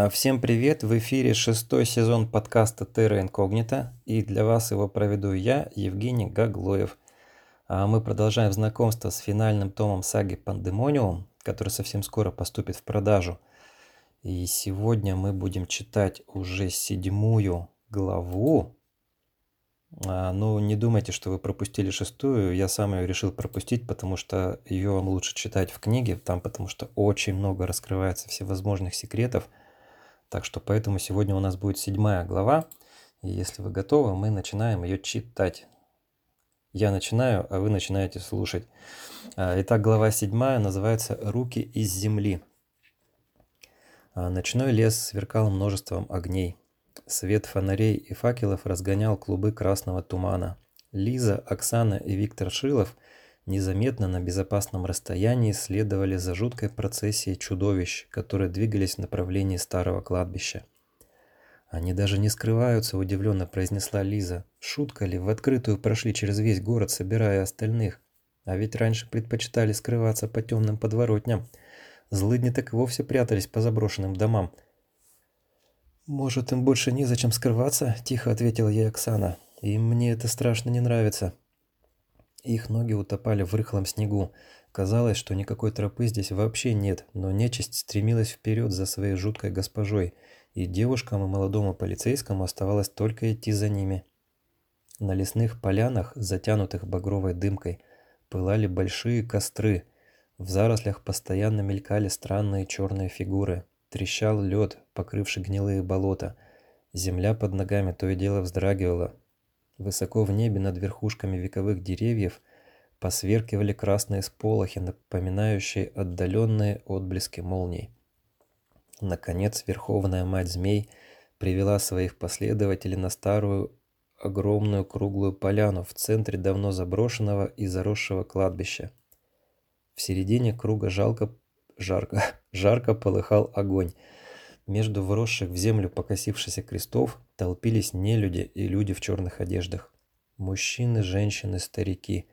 А, всем привет! В эфире шестой сезон подкаста Terra Incognita, и для вас его проведу я, Евгений Гаглоев. А мы продолжаем знакомство с финальным томом саги Пандемониум, который совсем скоро поступит в продажу. И сегодня мы будем читать уже седьмую главу. А, ну, не думайте, что вы пропустили шестую. Я сам ее решил пропустить, потому что ее вам лучше читать в книге, там потому что очень много раскрывается всевозможных секретов. Так что поэтому сегодня у нас будет седьмая глава. И если вы готовы, мы начинаем ее читать. Я начинаю, а вы начинаете слушать. А, итак, глава седьмая называется «Руки из земли». А, ночной лес сверкал множеством огней. Свет фонарей и факелов разгонял клубы красного тумана. Лиза, Оксана и Виктор Шилов незаметно на безопасном расстоянии следовали за жуткой процессией чудовищ, которые двигались в направлении старого кладбища. «Они даже не скрываются», – удивленно произнесла Лиза. «Шутка ли, в открытую прошли через весь город, собирая остальных? А ведь раньше предпочитали скрываться по темным подворотням. Злыдни так и вовсе прятались по заброшенным домам». «Может, им больше незачем скрываться?» – тихо ответила ей Оксана. «И мне это страшно не нравится». Их ноги утопали в рыхлом снегу. Казалось, что никакой тропы здесь вообще нет, но нечисть стремилась вперед за своей жуткой госпожой, и девушкам и молодому полицейскому оставалось только идти за ними. На лесных полянах, затянутых багровой дымкой, пылали большие костры. В зарослях постоянно мелькали странные черные фигуры. Трещал лед, покрывший гнилые болота. Земля под ногами то и дело вздрагивала, Высоко в небе над верхушками вековых деревьев посверкивали красные сполохи, напоминающие отдаленные отблески молний. Наконец, Верховная Мать Змей привела своих последователей на старую огромную круглую поляну в центре давно заброшенного и заросшего кладбища. В середине круга жалко, жарко, жарко полыхал огонь – между вросших в землю покосившихся крестов толпились нелюди и люди в черных одеждах. Мужчины, женщины, старики.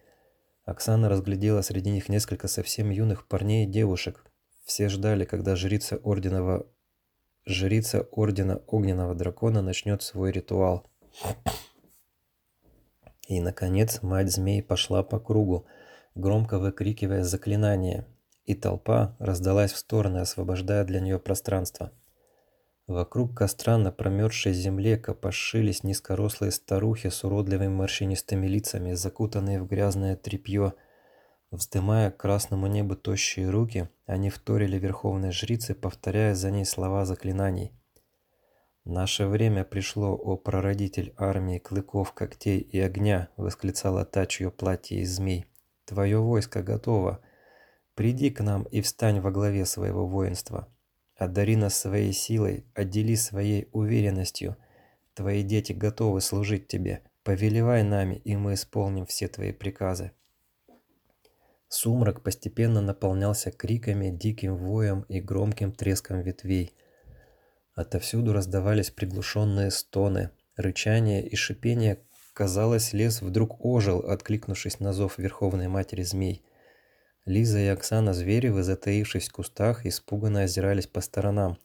Оксана разглядела среди них несколько совсем юных парней и девушек. Все ждали, когда жрица орденного жрица ордена огненного дракона начнет свой ритуал. И наконец мать змей пошла по кругу, громко выкрикивая заклинание, и толпа раздалась в стороны, освобождая для нее пространство. Вокруг костра на промерзшей земле копошились низкорослые старухи с уродливыми морщинистыми лицами, закутанные в грязное тряпье. Вздымая к красному небу тощие руки, они вторили верховной жрице, повторяя за ней слова заклинаний. «Наше время пришло, о прародитель армии клыков, когтей и огня!» — восклицала та, чье платье из змей. «Твое войско готово. Приди к нам и встань во главе своего воинства». Одари нас своей силой, отдели своей уверенностью. Твои дети готовы служить тебе. Повелевай нами, и мы исполним все твои приказы. Сумрак постепенно наполнялся криками, диким воем и громким треском ветвей. Отовсюду раздавались приглушенные стоны, рычание и шипение. Казалось, лес вдруг ожил, откликнувшись на зов Верховной Матери Змей – Лиза и Оксана Зверевы, затаившись в кустах, испуганно озирались по сторонам.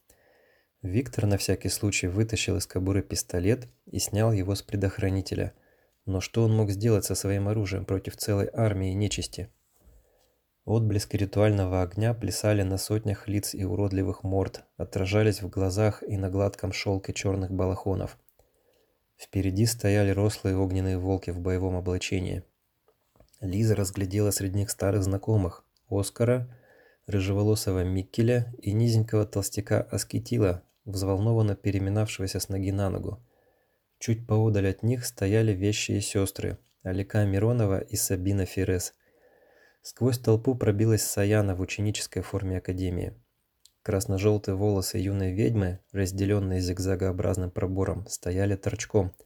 Виктор на всякий случай вытащил из кобуры пистолет и снял его с предохранителя. Но что он мог сделать со своим оружием против целой армии нечисти? Отблески ритуального огня плясали на сотнях лиц и уродливых морд, отражались в глазах и на гладком шелке черных балахонов. Впереди стояли рослые огненные волки в боевом облачении. Лиза разглядела среди них старых знакомых – Оскара, рыжеволосого Миккеля и низенького толстяка Аскетила, взволнованно переминавшегося с ноги на ногу. Чуть поодаль от них стояли вещие сестры – Алика Миронова и Сабина Ферес. Сквозь толпу пробилась Саяна в ученической форме академии. Красно-желтые волосы юной ведьмы, разделенные зигзагообразным пробором, стояли торчком –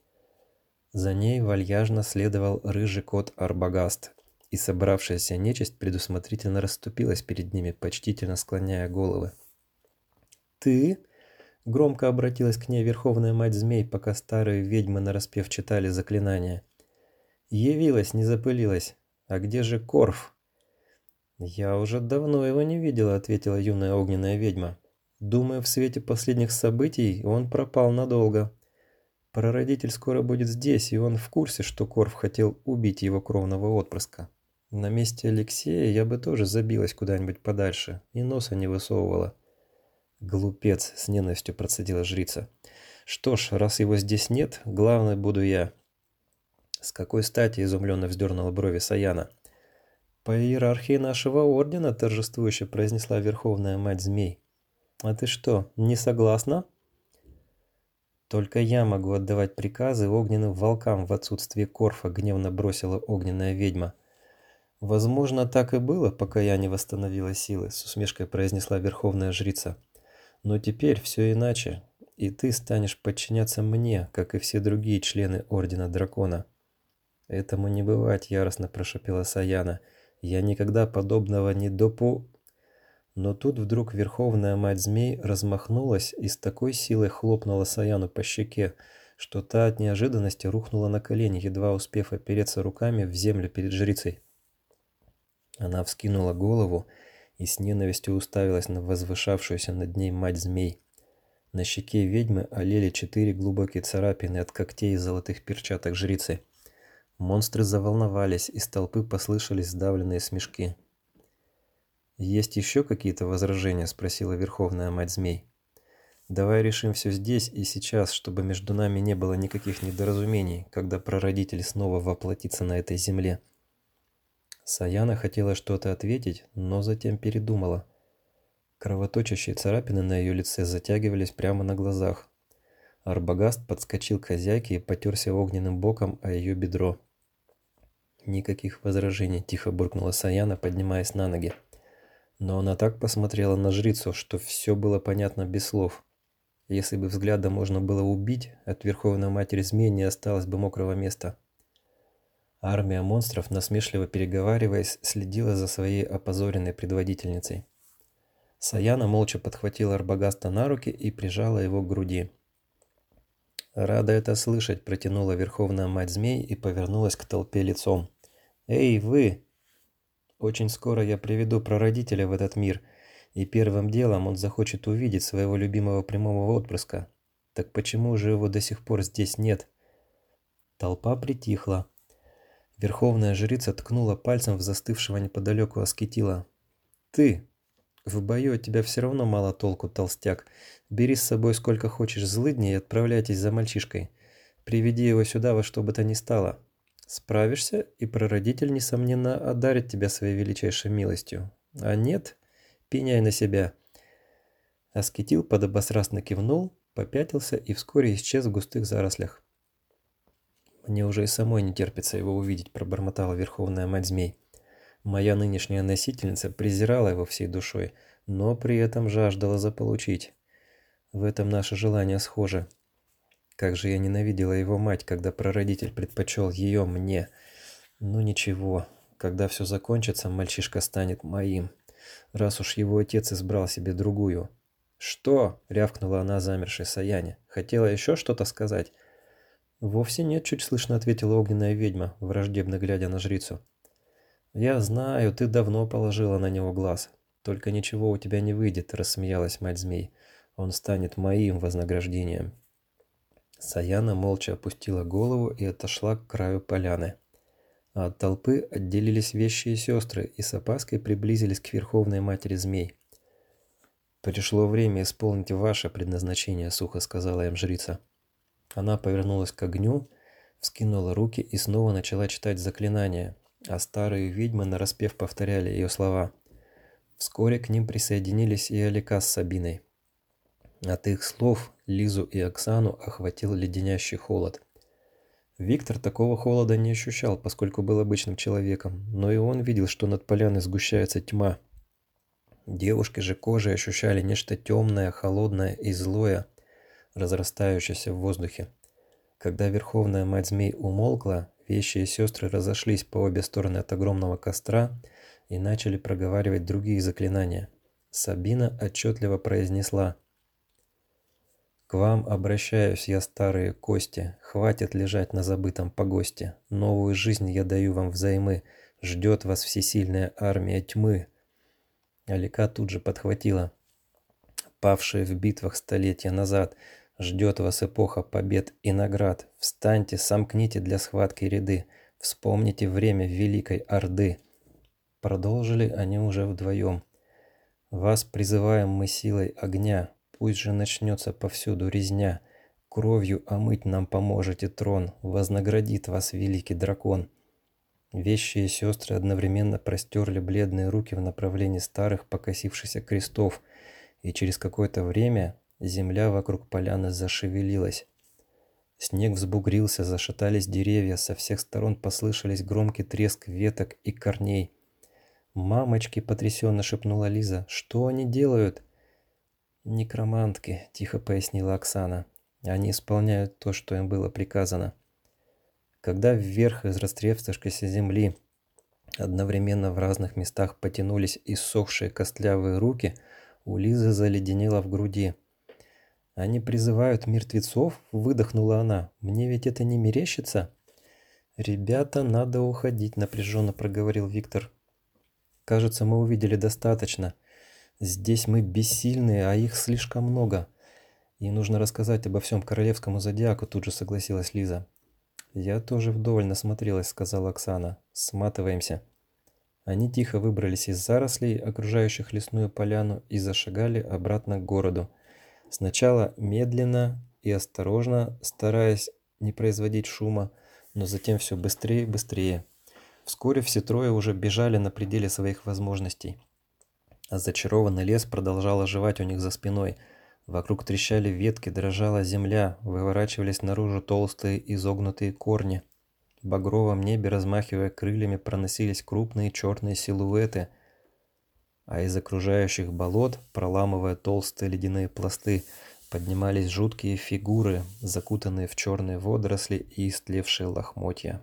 за ней вальяжно следовал рыжий кот Арбагаст, и собравшаяся нечисть предусмотрительно расступилась перед ними, почтительно склоняя головы. «Ты?» — громко обратилась к ней Верховная Мать Змей, пока старые ведьмы нараспев читали заклинания. «Явилась, не запылилась. А где же Корф?» «Я уже давно его не видела», — ответила юная огненная ведьма. Думаю, в свете последних событий он пропал надолго. Прародитель скоро будет здесь, и он в курсе, что Корф хотел убить его кровного отпрыска. На месте Алексея я бы тоже забилась куда-нибудь подальше и носа не высовывала. Глупец, с ненавистью процедила жрица. Что ж, раз его здесь нет, главное буду я. С какой стати изумленно вздернула брови Саяна. По иерархии нашего ордена, торжествующе произнесла Верховная Мать Змей. А ты что, не согласна? Только я могу отдавать приказы огненным волкам в отсутствие Корфа, гневно бросила огненная ведьма. Возможно, так и было, пока я не восстановила силы, с усмешкой произнесла верховная жрица. Но теперь все иначе, и ты станешь подчиняться мне, как и все другие члены ордена дракона. Этому не бывать, яростно прошепела Саяна. Я никогда подобного не допу но тут вдруг верховная мать змей размахнулась и с такой силой хлопнула Саяну по щеке, что та от неожиданности рухнула на колени, едва успев опереться руками в землю перед жрицей. Она вскинула голову и с ненавистью уставилась на возвышавшуюся над ней мать змей. На щеке ведьмы олели четыре глубокие царапины от когтей и золотых перчаток жрицы. Монстры заволновались, из толпы послышались сдавленные смешки. «Есть еще какие-то возражения?» – спросила Верховная Мать Змей. «Давай решим все здесь и сейчас, чтобы между нами не было никаких недоразумений, когда прародитель снова воплотится на этой земле». Саяна хотела что-то ответить, но затем передумала. Кровоточащие царапины на ее лице затягивались прямо на глазах. Арбагаст подскочил к хозяйке и потерся огненным боком о ее бедро. «Никаких возражений», – тихо буркнула Саяна, поднимаясь на ноги. Но она так посмотрела на жрицу, что все было понятно без слов. Если бы взглядом можно было убить, от Верховной Матери Змей не осталось бы мокрого места. Армия монстров, насмешливо переговариваясь, следила за своей опозоренной предводительницей. Саяна молча подхватила Арбагаста на руки и прижала его к груди. «Рада это слышать», – протянула Верховная Мать Змей и повернулась к толпе лицом. «Эй, вы! Очень скоро я приведу прародителя в этот мир, и первым делом он захочет увидеть своего любимого прямого отпрыска. Так почему же его до сих пор здесь нет? Толпа притихла. Верховная жрица ткнула пальцем в застывшего неподалеку аскетила. «Ты! В бою от тебя все равно мало толку, толстяк. Бери с собой сколько хочешь злыдней и отправляйтесь за мальчишкой. Приведи его сюда во что бы то ни стало. Справишься, и прародитель, несомненно, одарит тебя своей величайшей милостью. А нет, пеняй на себя. Аскетил подобострастно кивнул, попятился и вскоре исчез в густых зарослях. «Мне уже и самой не терпится его увидеть», – пробормотала Верховная Мать Змей. Моя нынешняя носительница презирала его всей душой, но при этом жаждала заполучить. В этом наше желание схоже. Как же я ненавидела его мать, когда прародитель предпочел ее мне. Ну ничего, когда все закончится, мальчишка станет моим. Раз уж его отец избрал себе другую. «Что?» — рявкнула она замершей Саяне. «Хотела еще что-то сказать?» «Вовсе нет», — чуть слышно ответила огненная ведьма, враждебно глядя на жрицу. «Я знаю, ты давно положила на него глаз. Только ничего у тебя не выйдет», — рассмеялась мать змей. «Он станет моим вознаграждением». Саяна молча опустила голову и отошла к краю поляны. А от толпы отделились вещие сестры и с опаской приблизились к Верховной Матери Змей. «Пришло время исполнить ваше предназначение», — сухо сказала им жрица. Она повернулась к огню, вскинула руки и снова начала читать заклинания, а старые ведьмы нараспев повторяли ее слова. Вскоре к ним присоединились и Алика с Сабиной. От их слов Лизу и Оксану охватил леденящий холод. Виктор такого холода не ощущал, поскольку был обычным человеком, но и он видел, что над поляной сгущается тьма. Девушки же кожей ощущали нечто темное, холодное и злое, разрастающееся в воздухе. Когда Верховная Мать Змей умолкла, вещи и сестры разошлись по обе стороны от огромного костра и начали проговаривать другие заклинания. Сабина отчетливо произнесла к вам обращаюсь я, старые кости, хватит лежать на забытом погосте. Новую жизнь я даю вам взаймы, ждет вас всесильная армия тьмы. Алика тут же подхватила. павшие в битвах столетия назад. Ждет вас эпоха побед и наград. Встаньте, сомкните для схватки ряды. Вспомните время Великой Орды. Продолжили они уже вдвоем. Вас призываем мы силой огня. Пусть же начнется повсюду резня. Кровью омыть нам поможете трон. Вознаградит вас великий дракон. Вещие сестры одновременно простерли бледные руки в направлении старых покосившихся крестов, и через какое-то время земля вокруг поляны зашевелилась. Снег взбугрился, зашатались деревья, со всех сторон послышались громкий треск веток и корней. «Мамочки!» — потрясенно шепнула Лиза. «Что они делают?» «Некромантки», — тихо пояснила Оксана. «Они исполняют то, что им было приказано». Когда вверх из растрескавшейся земли одновременно в разных местах потянулись иссохшие костлявые руки, у Лизы заледенело в груди. «Они призывают мертвецов?» – выдохнула она. «Мне ведь это не мерещится?» «Ребята, надо уходить», – напряженно проговорил Виктор. «Кажется, мы увидели достаточно. Здесь мы бессильные, а их слишком много. И нужно рассказать обо всем королевскому зодиаку», – тут же согласилась Лиза. «Я тоже вдоволь насмотрелась», — сказала Оксана. «Сматываемся». Они тихо выбрались из зарослей, окружающих лесную поляну, и зашагали обратно к городу. Сначала медленно и осторожно, стараясь не производить шума, но затем все быстрее и быстрее. Вскоре все трое уже бежали на пределе своих возможностей. А зачарованный лес продолжал оживать у них за спиной – Вокруг трещали ветки, дрожала земля, выворачивались наружу толстые изогнутые корни. В багровом небе, размахивая крыльями, проносились крупные черные силуэты, а из окружающих болот, проламывая толстые ледяные пласты, поднимались жуткие фигуры, закутанные в черные водоросли и истлевшие лохмотья.